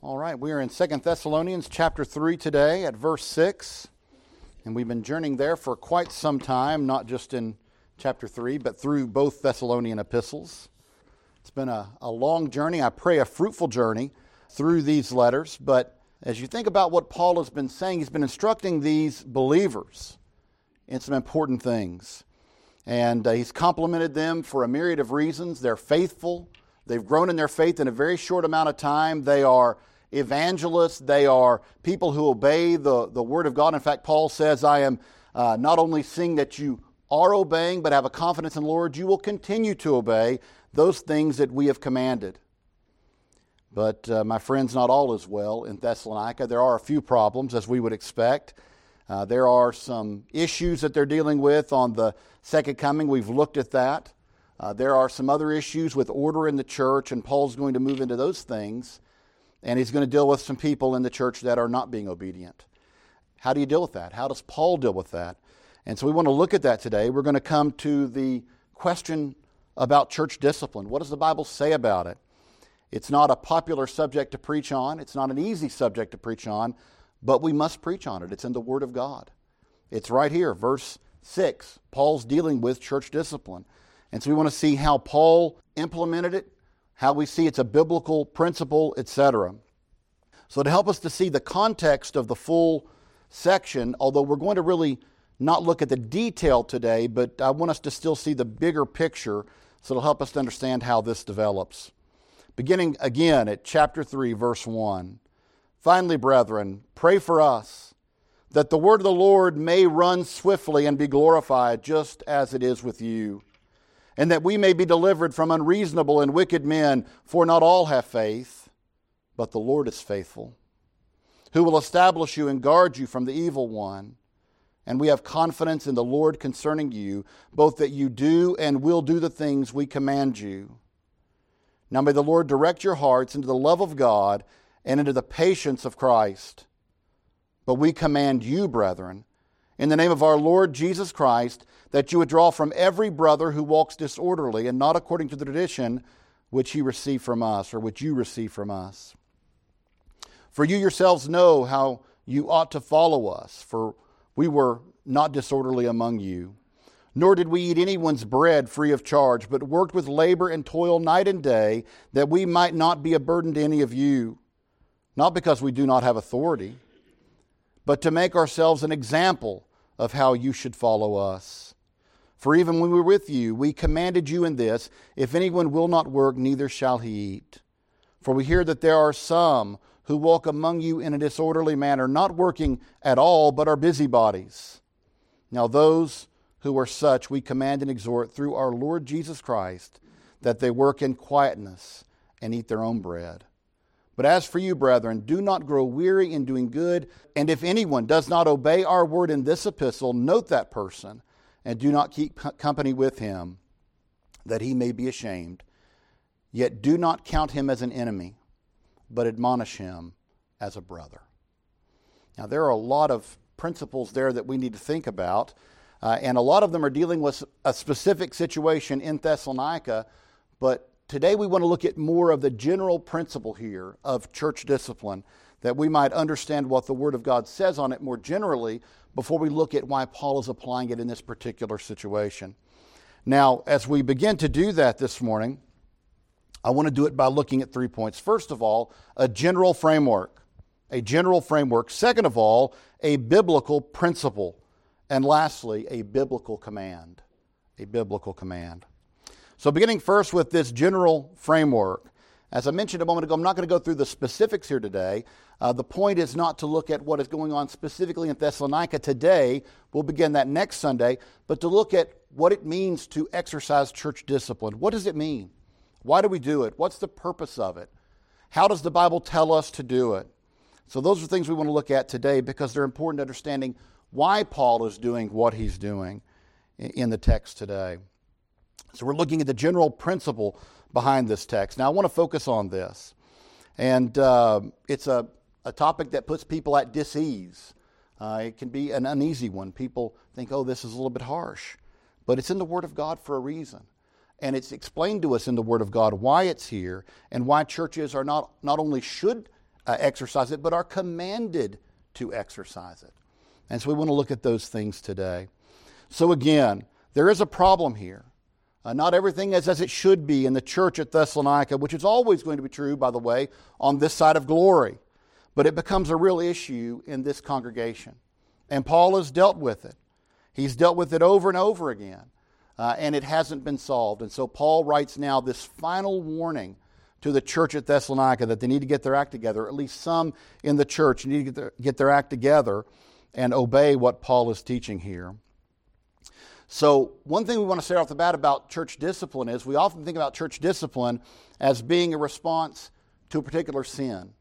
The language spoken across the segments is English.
All right, we are in Second Thessalonians chapter 3 today at verse 6. And we've been journeying there for quite some time, not just in chapter 3, but through both Thessalonian epistles. It's been a, a long journey. I pray a fruitful journey through these letters. But as you think about what Paul has been saying, he's been instructing these believers in some important things. And uh, he's complimented them for a myriad of reasons. They're faithful, they've grown in their faith in a very short amount of time. They are evangelists, they are people who obey the, the Word of God. In fact, Paul says, I am uh, not only seeing that you are obeying, but have a confidence in the Lord, you will continue to obey those things that we have commanded. But, uh, my friends, not all is well in Thessalonica. There are a few problems, as we would expect. Uh, there are some issues that they're dealing with on the second coming. We've looked at that. Uh, there are some other issues with order in the church, and Paul's going to move into those things and he's going to deal with some people in the church that are not being obedient. How do you deal with that? How does Paul deal with that? And so we want to look at that today. We're going to come to the question about church discipline. What does the Bible say about it? It's not a popular subject to preach on, it's not an easy subject to preach on, but we must preach on it. It's in the Word of God. It's right here, verse 6. Paul's dealing with church discipline. And so we want to see how Paul implemented it, how we see it's a biblical principle, etc. So, to help us to see the context of the full section, although we're going to really not look at the detail today, but I want us to still see the bigger picture, so it'll help us to understand how this develops. Beginning again at chapter 3, verse 1. Finally, brethren, pray for us that the word of the Lord may run swiftly and be glorified, just as it is with you and that we may be delivered from unreasonable and wicked men, for not all have faith, but the Lord is faithful, who will establish you and guard you from the evil one. And we have confidence in the Lord concerning you, both that you do and will do the things we command you. Now may the Lord direct your hearts into the love of God and into the patience of Christ. But we command you, brethren, in the name of our Lord Jesus Christ, that you would draw from every brother who walks disorderly and not according to the tradition which he received from us, or which you received from us. For you yourselves know how you ought to follow us, for we were not disorderly among you. Nor did we eat anyone's bread free of charge, but worked with labor and toil night and day, that we might not be a burden to any of you, not because we do not have authority, but to make ourselves an example of how you should follow us. For even when we were with you, we commanded you in this if anyone will not work, neither shall he eat. For we hear that there are some who walk among you in a disorderly manner, not working at all, but are busybodies. Now, those who are such we command and exhort through our Lord Jesus Christ that they work in quietness and eat their own bread. But as for you, brethren, do not grow weary in doing good. And if anyone does not obey our word in this epistle, note that person and do not keep company with him, that he may be ashamed. Yet do not count him as an enemy, but admonish him as a brother. Now, there are a lot of principles there that we need to think about, uh, and a lot of them are dealing with a specific situation in Thessalonica, but Today, we want to look at more of the general principle here of church discipline, that we might understand what the Word of God says on it more generally before we look at why Paul is applying it in this particular situation. Now, as we begin to do that this morning, I want to do it by looking at three points. First of all, a general framework. A general framework. Second of all, a biblical principle. And lastly, a biblical command. A biblical command. So, beginning first with this general framework, as I mentioned a moment ago, I'm not going to go through the specifics here today. Uh, the point is not to look at what is going on specifically in Thessalonica today. We'll begin that next Sunday, but to look at what it means to exercise church discipline. What does it mean? Why do we do it? What's the purpose of it? How does the Bible tell us to do it? So, those are things we want to look at today because they're important to understanding why Paul is doing what he's doing in the text today. So we're looking at the general principle behind this text. Now, I want to focus on this. And uh, it's a, a topic that puts people at dis-ease. Uh, it can be an uneasy one. People think, oh, this is a little bit harsh. But it's in the Word of God for a reason. And it's explained to us in the Word of God why it's here and why churches are not, not only should uh, exercise it, but are commanded to exercise it. And so we want to look at those things today. So again, there is a problem here. Uh, not everything is as it should be in the church at Thessalonica, which is always going to be true, by the way, on this side of glory. But it becomes a real issue in this congregation. And Paul has dealt with it. He's dealt with it over and over again, uh, and it hasn't been solved. And so Paul writes now this final warning to the church at Thessalonica that they need to get their act together, at least some in the church need to get their, get their act together and obey what Paul is teaching here. So, one thing we want to say off the bat about church discipline is we often think about church discipline as being a response to a particular sin.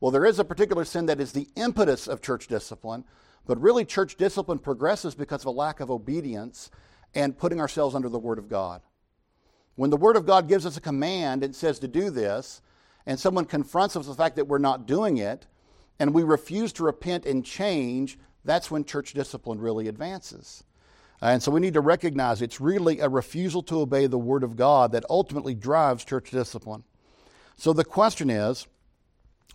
Well, there is a particular sin that is the impetus of church discipline, but really, church discipline progresses because of a lack of obedience and putting ourselves under the Word of God. When the Word of God gives us a command and says to do this, and someone confronts us with the fact that we're not doing it, and we refuse to repent and change, that's when church discipline really advances. And so we need to recognize it's really a refusal to obey the Word of God that ultimately drives church discipline. So the question is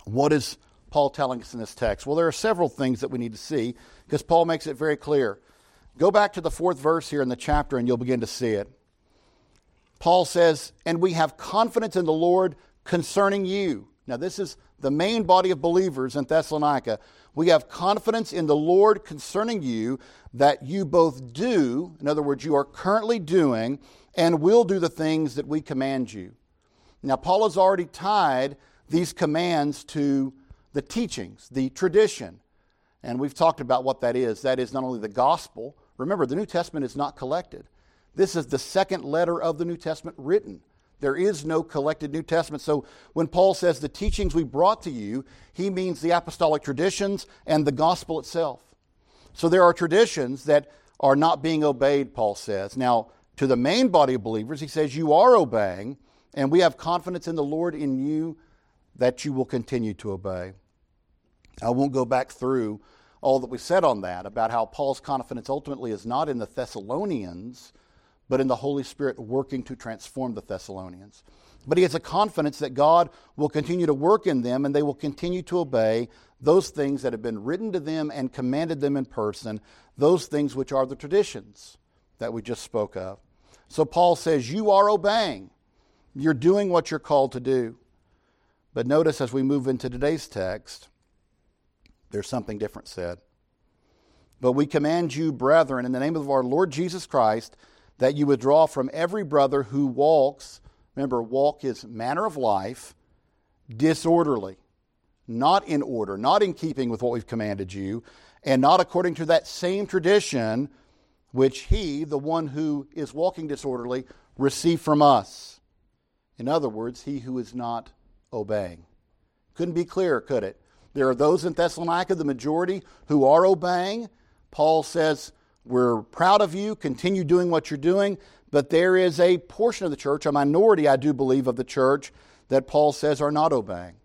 what is Paul telling us in this text? Well, there are several things that we need to see because Paul makes it very clear. Go back to the fourth verse here in the chapter and you'll begin to see it. Paul says, And we have confidence in the Lord concerning you. Now, this is the main body of believers in Thessalonica. We have confidence in the Lord concerning you that you both do, in other words, you are currently doing, and will do the things that we command you. Now, Paul has already tied these commands to the teachings, the tradition. And we've talked about what that is. That is not only the gospel. Remember, the New Testament is not collected. This is the second letter of the New Testament written. There is no collected New Testament. So when Paul says the teachings we brought to you, he means the apostolic traditions and the gospel itself. So there are traditions that are not being obeyed, Paul says. Now, to the main body of believers, he says, You are obeying, and we have confidence in the Lord in you that you will continue to obey. I won't go back through all that we said on that about how Paul's confidence ultimately is not in the Thessalonians but in the Holy Spirit working to transform the Thessalonians. But he has a confidence that God will continue to work in them and they will continue to obey those things that have been written to them and commanded them in person, those things which are the traditions that we just spoke of. So Paul says, You are obeying. You're doing what you're called to do. But notice as we move into today's text, there's something different said. But we command you, brethren, in the name of our Lord Jesus Christ, that you withdraw from every brother who walks, remember, walk is manner of life, disorderly, not in order, not in keeping with what we've commanded you, and not according to that same tradition which he, the one who is walking disorderly, received from us. In other words, he who is not obeying. Couldn't be clearer, could it? There are those in Thessalonica, the majority, who are obeying. Paul says, we're proud of you. Continue doing what you're doing. But there is a portion of the church, a minority, I do believe, of the church that Paul says are not obeying.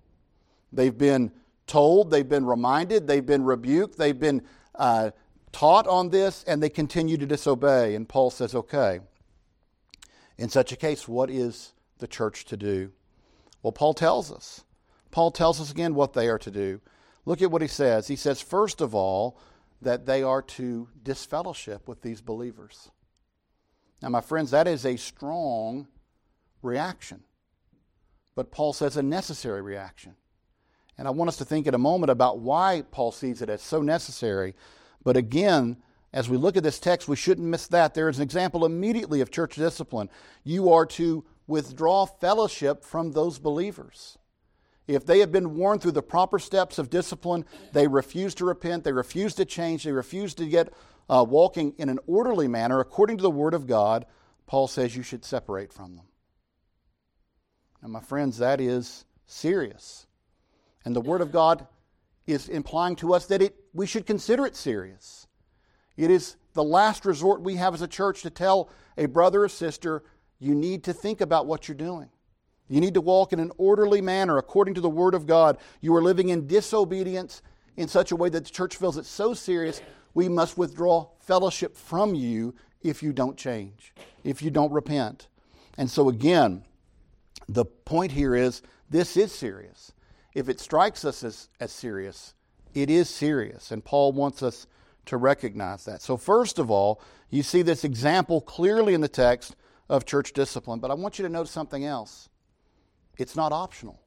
They've been told, they've been reminded, they've been rebuked, they've been uh, taught on this, and they continue to disobey. And Paul says, okay. In such a case, what is the church to do? Well, Paul tells us. Paul tells us again what they are to do. Look at what he says. He says, first of all, that they are to disfellowship with these believers. Now, my friends, that is a strong reaction. But Paul says a necessary reaction. And I want us to think in a moment about why Paul sees it as so necessary. But again, as we look at this text, we shouldn't miss that. There is an example immediately of church discipline. You are to withdraw fellowship from those believers. If they have been warned through the proper steps of discipline, they refuse to repent, they refuse to change, they refuse to get uh, walking in an orderly manner according to the Word of God, Paul says you should separate from them. Now, my friends, that is serious. And the Word of God is implying to us that it, we should consider it serious. It is the last resort we have as a church to tell a brother or sister, you need to think about what you're doing. You need to walk in an orderly manner according to the Word of God. You are living in disobedience in such a way that the church feels it's so serious, we must withdraw fellowship from you if you don't change, if you don't repent. And so, again, the point here is this is serious. if it strikes us as, as serious, it is serious. And Paul wants us to recognize that. So, first of all, you see this example clearly in the text of church discipline. But I want you to notice something else it's not optional.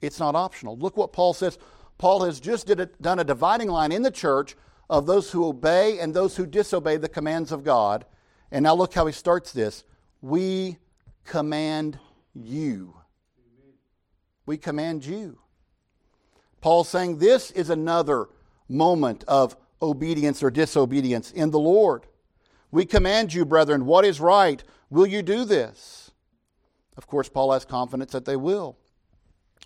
It's not optional. Look what Paul says. Paul has just a, done a dividing line in the church of those who obey and those who disobey the commands of God. And now look how he starts this. We command you. We command you. Paul's saying this is another moment of obedience or disobedience in the Lord. We command you, brethren, what is right? Will you do this? Of course, Paul has confidence that they will.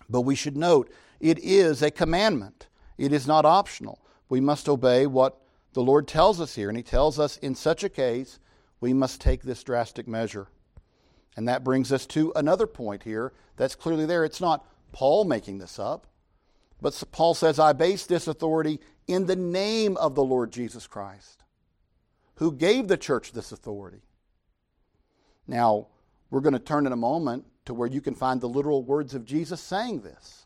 But we should note it is a commandment, it is not optional. We must obey what the Lord tells us here. And He tells us in such a case, we must take this drastic measure. And that brings us to another point here that's clearly there. It's not Paul making this up, but Paul says, I base this authority in the name of the Lord Jesus Christ, who gave the church this authority. Now, we're going to turn in a moment to where you can find the literal words of Jesus saying this.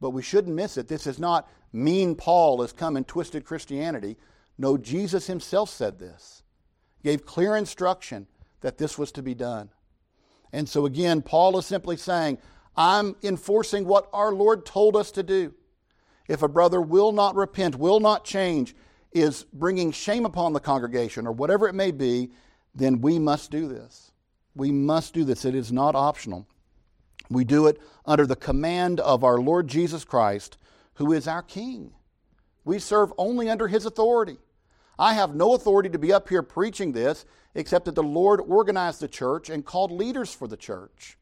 But we shouldn't miss it. This is not mean Paul has come and twisted Christianity. No, Jesus himself said this, gave clear instruction that this was to be done. And so again, Paul is simply saying, I'm enforcing what our Lord told us to do. If a brother will not repent, will not change, is bringing shame upon the congregation, or whatever it may be, then we must do this. We must do this. It is not optional. We do it under the command of our Lord Jesus Christ, who is our King. We serve only under His authority. I have no authority to be up here preaching this except that the Lord organized the church and called leaders for the church.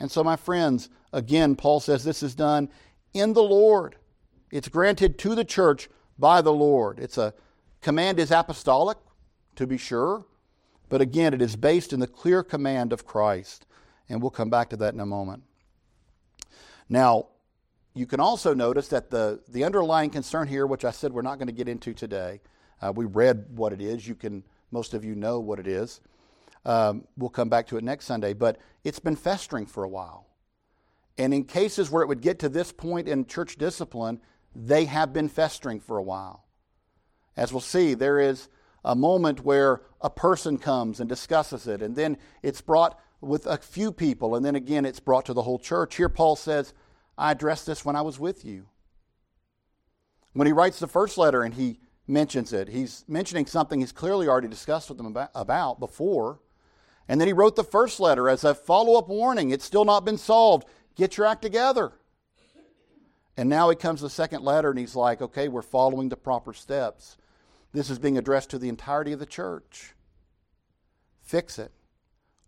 And so, my friends, again, Paul says this is done in the Lord. It's granted to the church by the Lord. It's a command is apostolic, to be sure, but again, it is based in the clear command of Christ. And we'll come back to that in a moment. Now, you can also notice that the, the underlying concern here, which I said we're not going to get into today, uh, we read what it is. You can, most of you know what it is. Um, we'll come back to it next Sunday, but it's been festering for a while. And in cases where it would get to this point in church discipline, they have been festering for a while. As we'll see, there is a moment where a person comes and discusses it, and then it's brought with a few people, and then again it's brought to the whole church. Here, Paul says, I addressed this when I was with you. When he writes the first letter and he mentions it, he's mentioning something he's clearly already discussed with them about, before. And then he wrote the first letter as a follow up warning. It's still not been solved. Get your act together. And now he comes the second letter and he's like, okay, we're following the proper steps. This is being addressed to the entirety of the church. Fix it,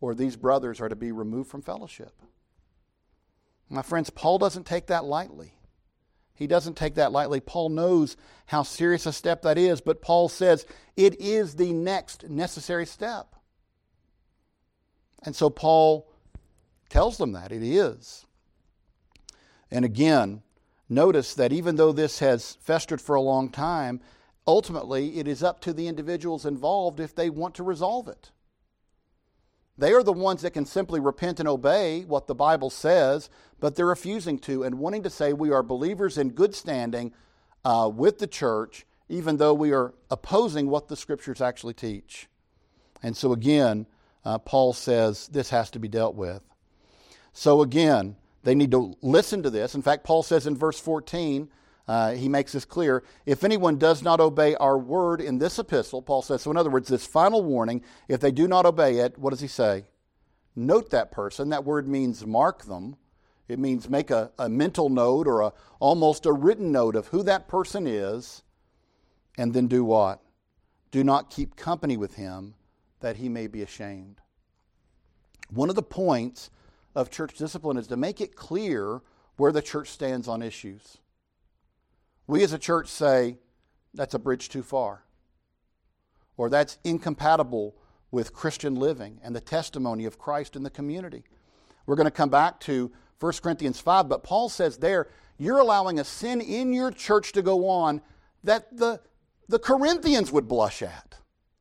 or these brothers are to be removed from fellowship. My friends, Paul doesn't take that lightly. He doesn't take that lightly. Paul knows how serious a step that is, but Paul says it is the next necessary step. And so Paul tells them that it is. And again, notice that even though this has festered for a long time, ultimately it is up to the individuals involved if they want to resolve it. They are the ones that can simply repent and obey what the Bible says, but they're refusing to and wanting to say we are believers in good standing uh, with the church, even though we are opposing what the scriptures actually teach. And so, again, uh, Paul says this has to be dealt with. So again, they need to listen to this. In fact, Paul says in verse 14, uh, he makes this clear. If anyone does not obey our word in this epistle, Paul says, so in other words, this final warning, if they do not obey it, what does he say? Note that person. That word means mark them. It means make a, a mental note or a, almost a written note of who that person is, and then do what? Do not keep company with him that he may be ashamed. One of the points of church discipline is to make it clear where the church stands on issues. We as a church say, that's a bridge too far, or that's incompatible with Christian living and the testimony of Christ in the community. We're going to come back to 1 Corinthians 5, but Paul says there, you're allowing a sin in your church to go on that the, the Corinthians would blush at.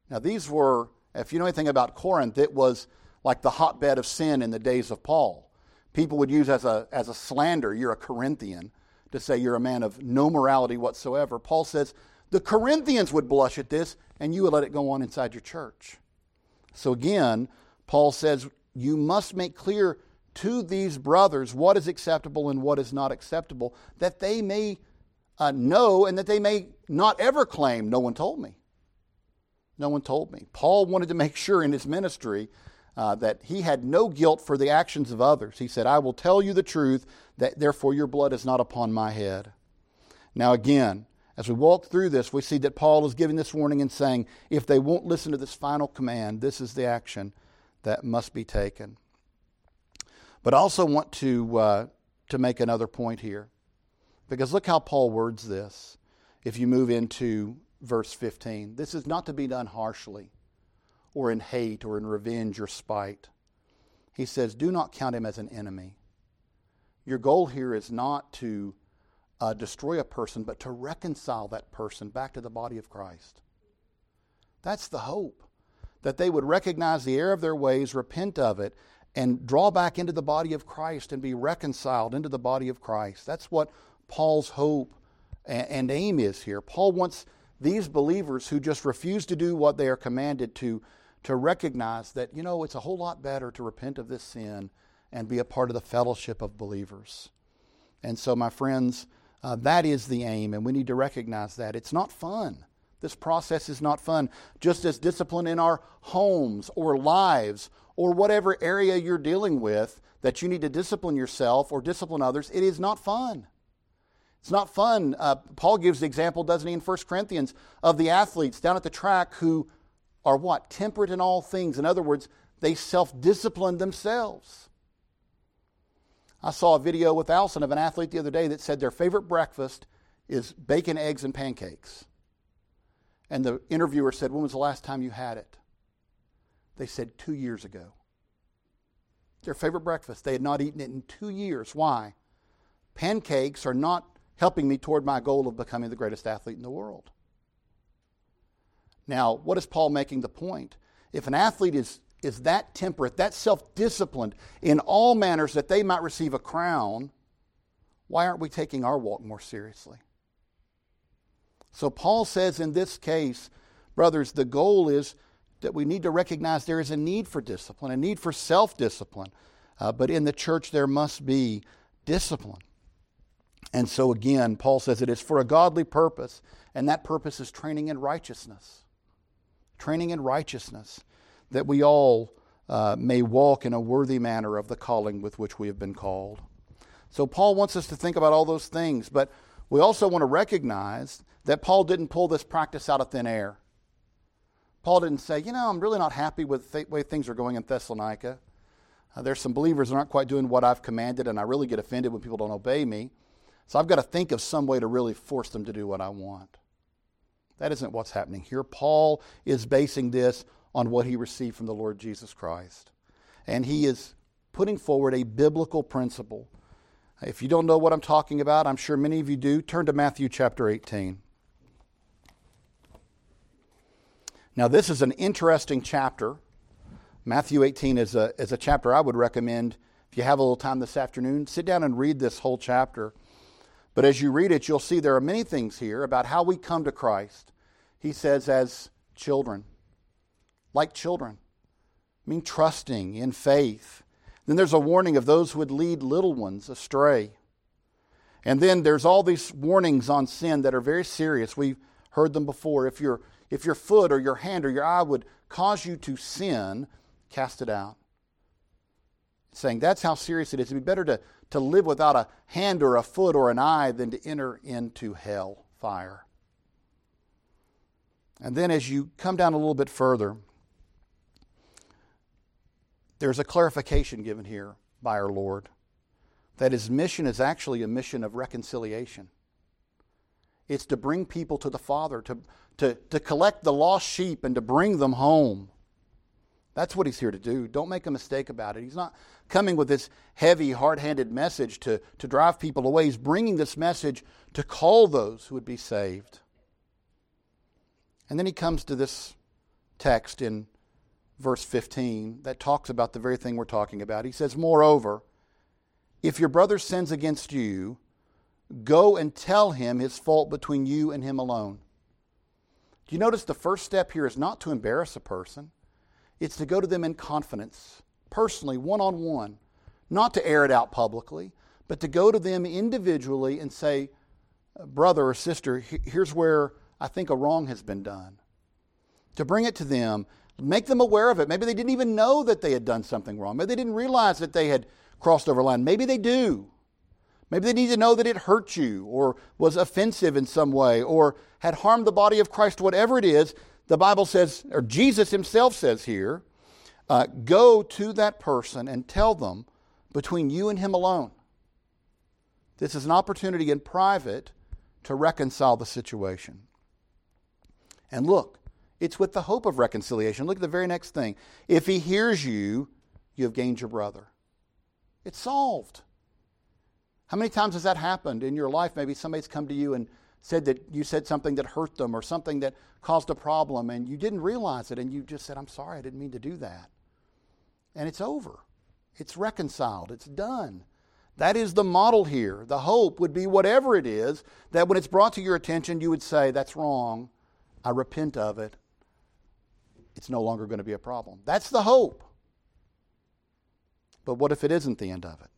Now, these were if you know anything about Corinth, it was like the hotbed of sin in the days of Paul. people would use as a, as a slander, you're a Corinthian, to say you're a man of no morality whatsoever. Paul says the Corinthians would blush at this, and you would let it go on inside your church. So again, Paul says you must make clear to these brothers what is acceptable and what is not acceptable, that they may uh, know and that they may not ever claim, no one told me. No one told me. Paul wanted to make sure in his ministry uh, that he had no guilt for the actions of others. He said, I will tell you the truth, that therefore your blood is not upon my head. Now, again, as we walk through this, we see that Paul is giving this warning and saying, if they won't listen to this final command, this is the action that must be taken. But I also want to, uh, to make another point here. Because look how Paul words this if you move into verse 15. This is not to be done harshly or in hate or in revenge or spite. He says, Do not count him as an enemy. Your goal here is not to uh, destroy a person, but to reconcile that person back to the body of Christ. That's the hope. That they would recognize the error of their ways, repent of it, and draw back into the body of Christ and be reconciled into the body of Christ. That's what Paul's hope and aim is here. Paul wants these believers who just refuse to do what they are commanded to to recognize that, you know, it's a whole lot better to repent of this sin and be a part of the fellowship of believers. And so, my friends, uh, that is the aim, and we need to recognize that. It's not fun. This process is not fun. Just as discipline in our homes or lives or whatever area you're dealing with that you need to discipline yourself or discipline others, it is not fun. It's not fun. Uh, Paul gives the example, doesn't he, in 1 Corinthians, of the athletes down at the track who are what? Temperate in all things. In other words, they self discipline themselves. I saw a video with Allison of an athlete the other day that said their favorite breakfast is bacon, eggs, and pancakes. And the interviewer said, When was the last time you had it? They said two years ago. Their favorite breakfast. They had not eaten it in two years. Why? Pancakes are not helping me toward my goal of becoming the greatest athlete in the world. Now, what is Paul making the point? If an athlete is, is that temperate, that self disciplined in all manners that they might receive a crown, why aren't we taking our walk more seriously? So, Paul says in this case, brothers, the goal is that we need to recognize there is a need for discipline, a need for self discipline. Uh, but in the church, there must be discipline. And so, again, Paul says it is for a godly purpose, and that purpose is training in righteousness. Training in righteousness, that we all uh, may walk in a worthy manner of the calling with which we have been called. So, Paul wants us to think about all those things, but we also want to recognize that Paul didn't pull this practice out of thin air. Paul didn't say, you know, I'm really not happy with the way things are going in Thessalonica. Uh, there's some believers that aren't quite doing what I've commanded, and I really get offended when people don't obey me. So I've got to think of some way to really force them to do what I want. That isn't what's happening here. Paul is basing this on what he received from the Lord Jesus Christ. And he is putting forward a biblical principle. If you don't know what I'm talking about, I'm sure many of you do. Turn to Matthew chapter 18. Now, this is an interesting chapter. Matthew 18 is a, is a chapter I would recommend, if you have a little time this afternoon, sit down and read this whole chapter. But as you read it, you'll see there are many things here about how we come to Christ. He says, as children, like children, I mean, trusting in faith. Then there's a warning of those who would lead little ones astray. And then there's all these warnings on sin that are very serious. We've heard them before. If you're if your foot or your hand or your eye would cause you to sin, cast it out. saying that's how serious it is. It'd be better to, to live without a hand or a foot or an eye than to enter into hell fire. And then as you come down a little bit further, there's a clarification given here by our Lord that his mission is actually a mission of reconciliation. It's to bring people to the Father, to, to, to collect the lost sheep and to bring them home. That's what he's here to do. Don't make a mistake about it. He's not coming with this heavy, hard handed message to, to drive people away. He's bringing this message to call those who would be saved. And then he comes to this text in verse 15 that talks about the very thing we're talking about. He says, Moreover, If your brother sins against you, go and tell him his fault between you and him alone. Do you notice the first step here is not to embarrass a person? It's to go to them in confidence, personally, one on one, not to air it out publicly, but to go to them individually and say, brother or sister, here's where I think a wrong has been done. To bring it to them, make them aware of it. Maybe they didn't even know that they had done something wrong. Maybe they didn't realize that they had crossed over line. Maybe they do. Maybe they need to know that it hurt you or was offensive in some way or had harmed the body of Christ, whatever it is. The Bible says, or Jesus himself says here, uh, go to that person and tell them between you and him alone. This is an opportunity in private to reconcile the situation. And look, it's with the hope of reconciliation. Look at the very next thing. If he hears you, you have gained your brother. It's solved. How many times has that happened in your life? Maybe somebody's come to you and said that you said something that hurt them or something that caused a problem and you didn't realize it and you just said, I'm sorry, I didn't mean to do that. And it's over. It's reconciled. It's done. That is the model here. The hope would be whatever it is, that when it's brought to your attention, you would say, That's wrong. I repent of it. It's no longer going to be a problem. That's the hope. But what if it isn't the end of it?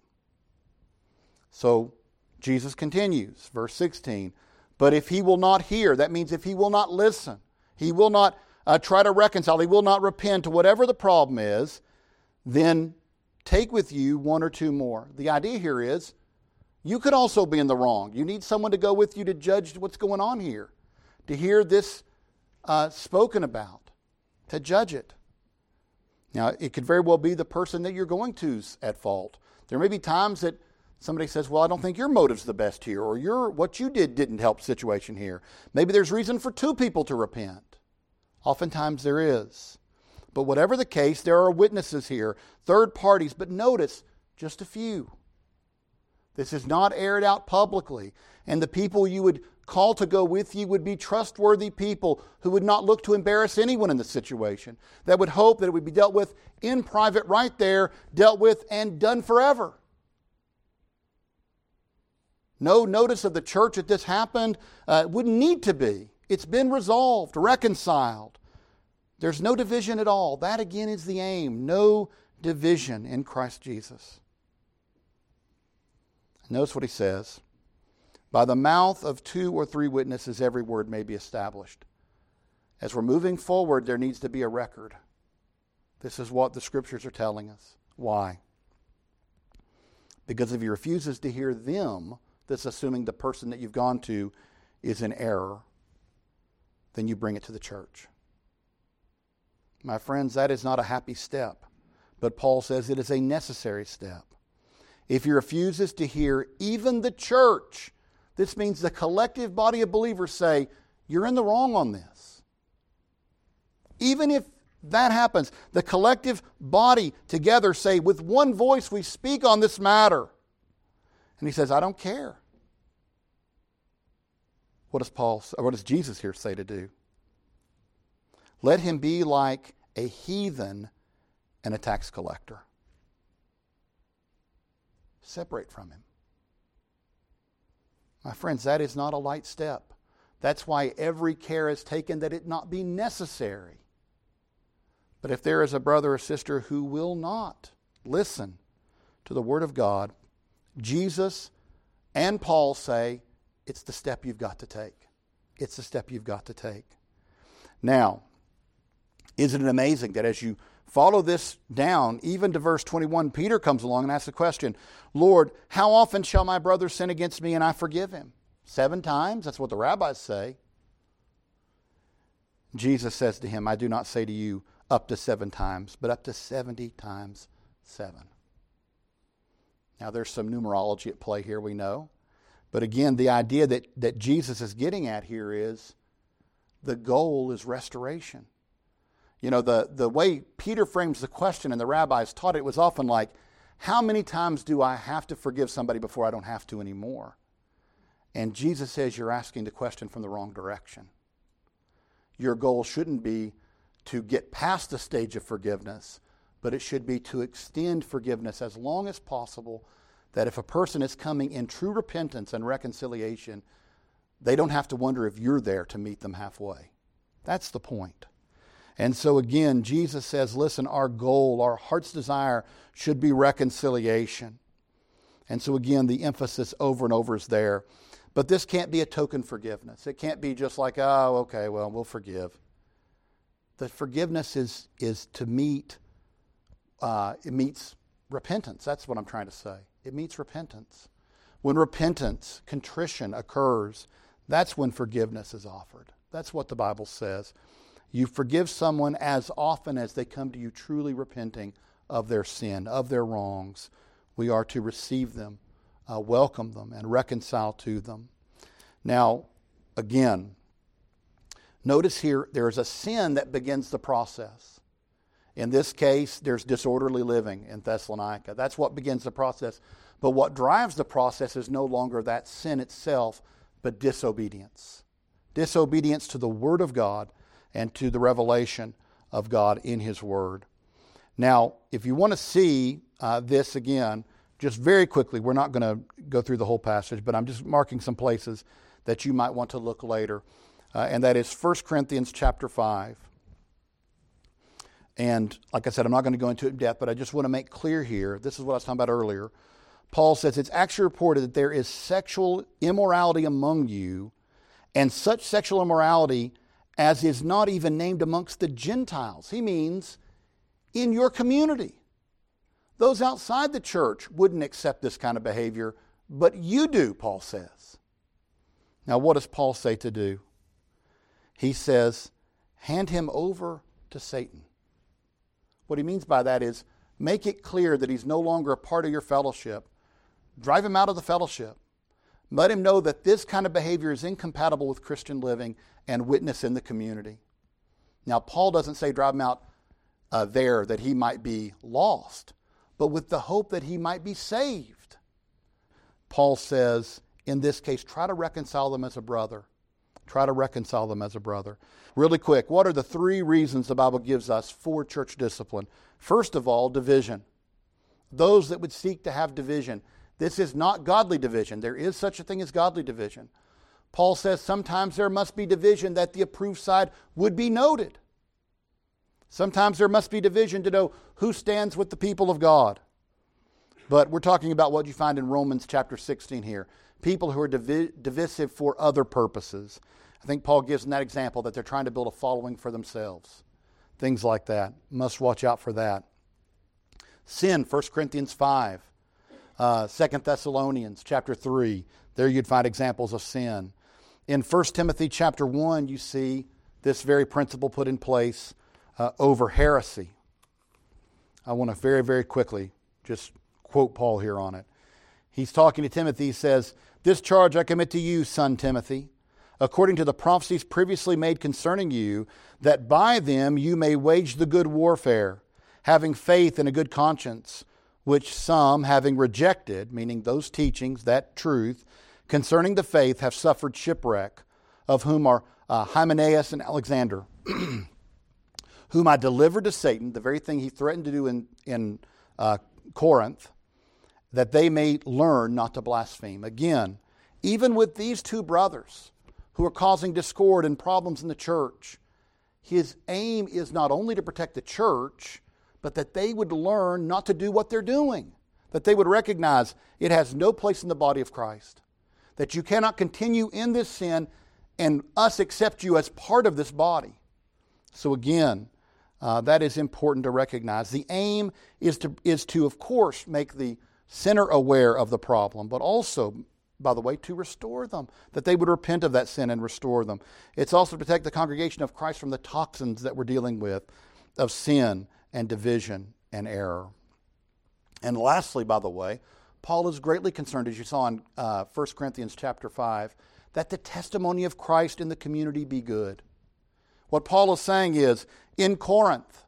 So Jesus continues, verse 16. But if he will not hear, that means if he will not listen, he will not uh, try to reconcile, he will not repent to whatever the problem is, then take with you one or two more. The idea here is you could also be in the wrong. You need someone to go with you to judge what's going on here, to hear this uh, spoken about, to judge it. Now, it could very well be the person that you're going to's at fault. There may be times that somebody says, Well, I don't think your motive's the best here, or your, what you did didn't help situation here. Maybe there's reason for two people to repent. Oftentimes there is. But whatever the case, there are witnesses here, third parties, but notice just a few. This is not aired out publicly. And the people you would call to go with you would be trustworthy people who would not look to embarrass anyone in the situation, that would hope that it would be dealt with in private right there, dealt with and done forever. No notice of the church that this happened uh, wouldn't need to be. It's been resolved, reconciled. There's no division at all. That again is the aim. No division in Christ Jesus. Notice what he says. By the mouth of two or three witnesses, every word may be established. As we're moving forward, there needs to be a record. This is what the scriptures are telling us. Why? Because if he refuses to hear them, that's assuming the person that you've gone to is in error, then you bring it to the church. My friends, that is not a happy step, but Paul says it is a necessary step. If he refuses to hear even the church, this means the collective body of believers say, You're in the wrong on this. Even if that happens, the collective body together say, With one voice we speak on this matter. And he says, I don't care. What does Paul what does Jesus here say to do? Let him be like a heathen and a tax collector. Separate from him. My friends, that is not a light step. That's why every care is taken that it not be necessary. But if there is a brother or sister who will not listen to the Word of God, Jesus and Paul say it's the step you've got to take. It's the step you've got to take. Now, isn't it amazing that as you follow this down, even to verse 21, Peter comes along and asks the question Lord, how often shall my brother sin against me and I forgive him? Seven times? That's what the rabbis say. Jesus says to him, I do not say to you up to seven times, but up to 70 times seven. Now, there's some numerology at play here, we know. But again, the idea that, that Jesus is getting at here is the goal is restoration. You know, the, the way Peter frames the question and the rabbis taught it was often like, How many times do I have to forgive somebody before I don't have to anymore? And Jesus says you're asking the question from the wrong direction. Your goal shouldn't be to get past the stage of forgiveness, but it should be to extend forgiveness as long as possible that if a person is coming in true repentance and reconciliation, they don't have to wonder if you're there to meet them halfway. That's the point. And so again, Jesus says, listen, our goal, our heart's desire should be reconciliation. And so again, the emphasis over and over is there. But this can't be a token forgiveness. It can't be just like, oh, okay, well, we'll forgive. The forgiveness is, is to meet, uh, it meets repentance. That's what I'm trying to say. It meets repentance. When repentance, contrition occurs, that's when forgiveness is offered. That's what the Bible says. You forgive someone as often as they come to you truly repenting of their sin, of their wrongs. We are to receive them, uh, welcome them, and reconcile to them. Now, again, notice here there is a sin that begins the process. In this case, there's disorderly living in Thessalonica. That's what begins the process. But what drives the process is no longer that sin itself, but disobedience. Disobedience to the Word of God and to the revelation of God in His Word. Now, if you want to see uh, this again, just very quickly, we're not going to go through the whole passage, but I'm just marking some places that you might want to look later. Uh, and that is 1 Corinthians chapter 5. And like I said, I'm not going to go into it in depth, but I just want to make clear here this is what I was talking about earlier. Paul says it's actually reported that there is sexual immorality among you, and such sexual immorality as is not even named amongst the Gentiles. He means in your community. Those outside the church wouldn't accept this kind of behavior, but you do, Paul says. Now, what does Paul say to do? He says, hand him over to Satan. What he means by that is make it clear that he's no longer a part of your fellowship. Drive him out of the fellowship. Let him know that this kind of behavior is incompatible with Christian living and witness in the community. Now, Paul doesn't say drive him out uh, there that he might be lost, but with the hope that he might be saved. Paul says, in this case, try to reconcile them as a brother. Try to reconcile them as a brother. Really quick, what are the three reasons the Bible gives us for church discipline? First of all, division. Those that would seek to have division. This is not godly division. There is such a thing as godly division. Paul says sometimes there must be division that the approved side would be noted. Sometimes there must be division to know who stands with the people of God. But we're talking about what you find in Romans chapter 16 here people who are divi- divisive for other purposes. I think Paul gives in that example that they're trying to build a following for themselves. Things like that. Must watch out for that. Sin, 1 Corinthians 5. Uh, Thessalonians chapter 3. There you'd find examples of sin. In 1 Timothy chapter 1, you see this very principle put in place uh, over heresy. I want to very, very quickly just quote Paul here on it. He's talking to Timothy. He says, This charge I commit to you, son Timothy, according to the prophecies previously made concerning you, that by them you may wage the good warfare, having faith and a good conscience, which some, having rejected, meaning those teachings, that truth, concerning the faith, have suffered shipwreck, of whom are uh, Hymenaeus and Alexander. whom I delivered to Satan, the very thing he threatened to do in, in uh, Corinth, that they may learn not to blaspheme. Again, even with these two brothers who are causing discord and problems in the church, his aim is not only to protect the church, but that they would learn not to do what they're doing, that they would recognize it has no place in the body of Christ, that you cannot continue in this sin and us accept you as part of this body. So, again, uh, that is important to recognize. The aim is to, is to, of course, make the sinner aware of the problem, but also, by the way, to restore them, that they would repent of that sin and restore them. It's also to protect the congregation of Christ from the toxins that we're dealing with of sin and division and error. And lastly, by the way, Paul is greatly concerned, as you saw in uh, 1 Corinthians chapter 5, that the testimony of Christ in the community be good. What Paul is saying is in Corinth,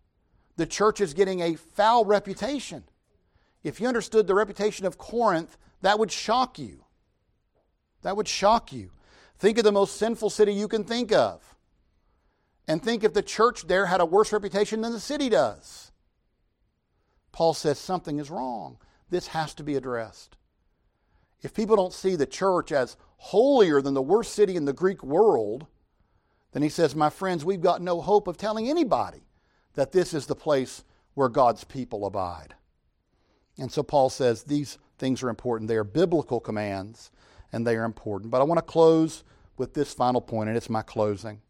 the church is getting a foul reputation. If you understood the reputation of Corinth, that would shock you. That would shock you. Think of the most sinful city you can think of. And think if the church there had a worse reputation than the city does. Paul says something is wrong. This has to be addressed. if people don't see the church as holier than the worst city in the Greek world, then he says, My friends, we've got no hope of telling anybody that this is the place where God's people abide. And so Paul says these things are important. They are biblical commands and they are important. But I want to close with this final point, and it's my closing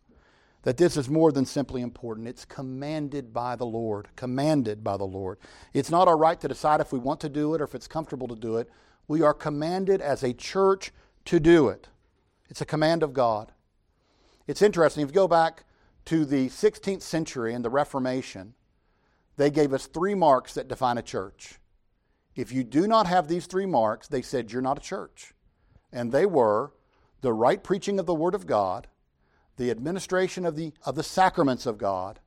that this is more than simply important. It's commanded by the Lord. Commanded by the Lord. It's not our right to decide if we want to do it or if it's comfortable to do it. We are commanded as a church to do it. It's a command of God. It's interesting. If you go back to the 16th century and the Reformation, they gave us three marks that define a church. If you do not have these three marks, they said you're not a church. And they were the right preaching of the Word of God, the administration of the, of the sacraments of God,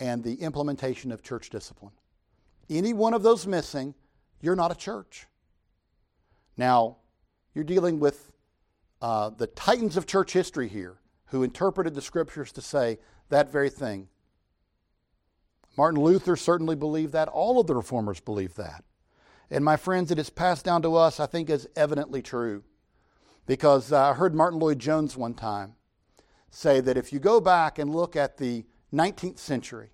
and the implementation of church discipline. Any one of those missing, you're not a church. Now, you're dealing with uh, the titans of church history here who interpreted the scriptures to say that very thing. Martin Luther certainly believed that. All of the reformers believed that. And my friends, it is passed down to us, I think, as evidently true. Because uh, I heard Martyn Lloyd-Jones one time say that if you go back and look at the 19th century,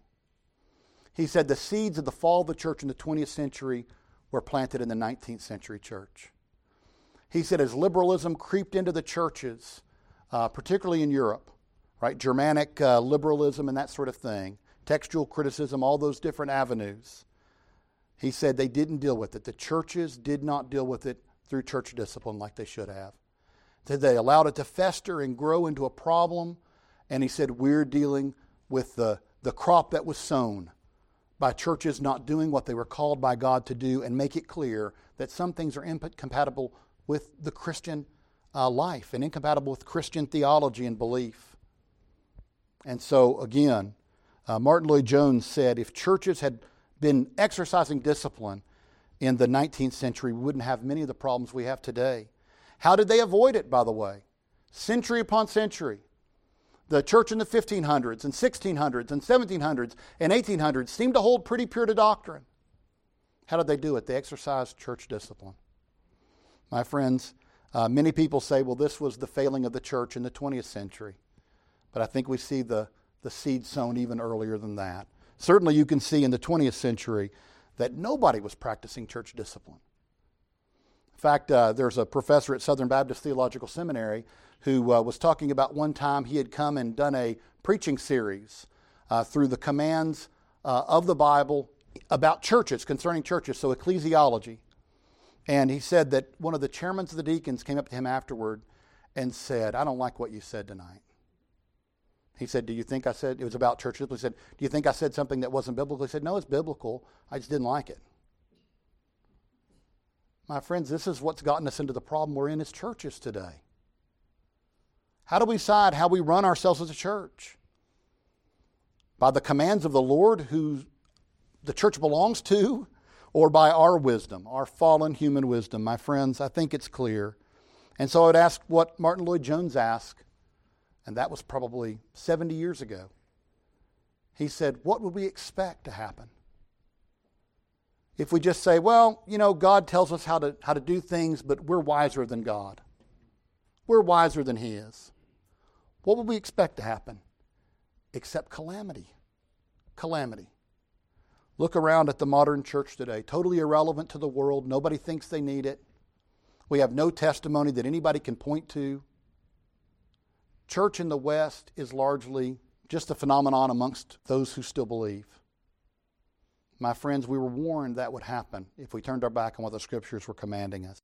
he said the seeds of the fall of the church in the 20th century were planted in the 19th century church. He said as liberalism creeped into the churches, uh, particularly in Europe, right, Germanic uh, liberalism and that sort of thing, textual criticism, all those different avenues, he said they didn't deal with it. The churches did not deal with it through church discipline like they should have. That they allowed it to fester and grow into a problem. And he said, We're dealing with the, the crop that was sown by churches not doing what they were called by God to do and make it clear that some things are incompatible with the Christian uh, life and incompatible with Christian theology and belief. And so, again, uh, Martyn Lloyd-Jones said if churches had been exercising discipline in the 19th century, we wouldn't have many of the problems we have today. How did they avoid it, by the way? Century upon century. The church in the 1500s and 1600s and 1700s and 1800s seemed to hold pretty pure to doctrine. How did they do it? They exercised church discipline. My friends, uh, many people say, well, this was the failing of the church in the 20th century. But I think we see the, the seed sown even earlier than that. Certainly, you can see in the 20th century that nobody was practicing church discipline. In fact, uh, there's a professor at Southern Baptist Theological Seminary who uh, was talking about one time he had come and done a preaching series uh, through the commands uh, of the Bible about churches, concerning churches, so ecclesiology. And he said that one of the chairmen of the deacons came up to him afterward and said, I don't like what you said tonight. He said, Do you think I said, it was about church discipline. He said, Do you think I said something that wasn't biblical? He said, No, it's biblical. I just didn't like it. My friends, this is what's gotten us into the problem we're in as churches today. How do we decide how we run ourselves as a church? By the commands of the Lord, who the church belongs to, or by our wisdom, our fallen human wisdom? My friends, I think it's clear. And so I would ask what Martyn Lloyd-Jones asked and that was probably 70 years ago. He said, What would we expect to happen? If we just say, Well, you know, God tells us how to, how to do things, but we're wiser than God, we're wiser than He is. What would we expect to happen? Except calamity. Calamity. Look around at the modern church today, totally irrelevant to the world. Nobody thinks they need it. We have no testimony that anybody can point to. Church in the West is largely just a phenomenon amongst those who still believe. My friends, we were warned that would happen if we turned our back on what the scriptures were commanding us.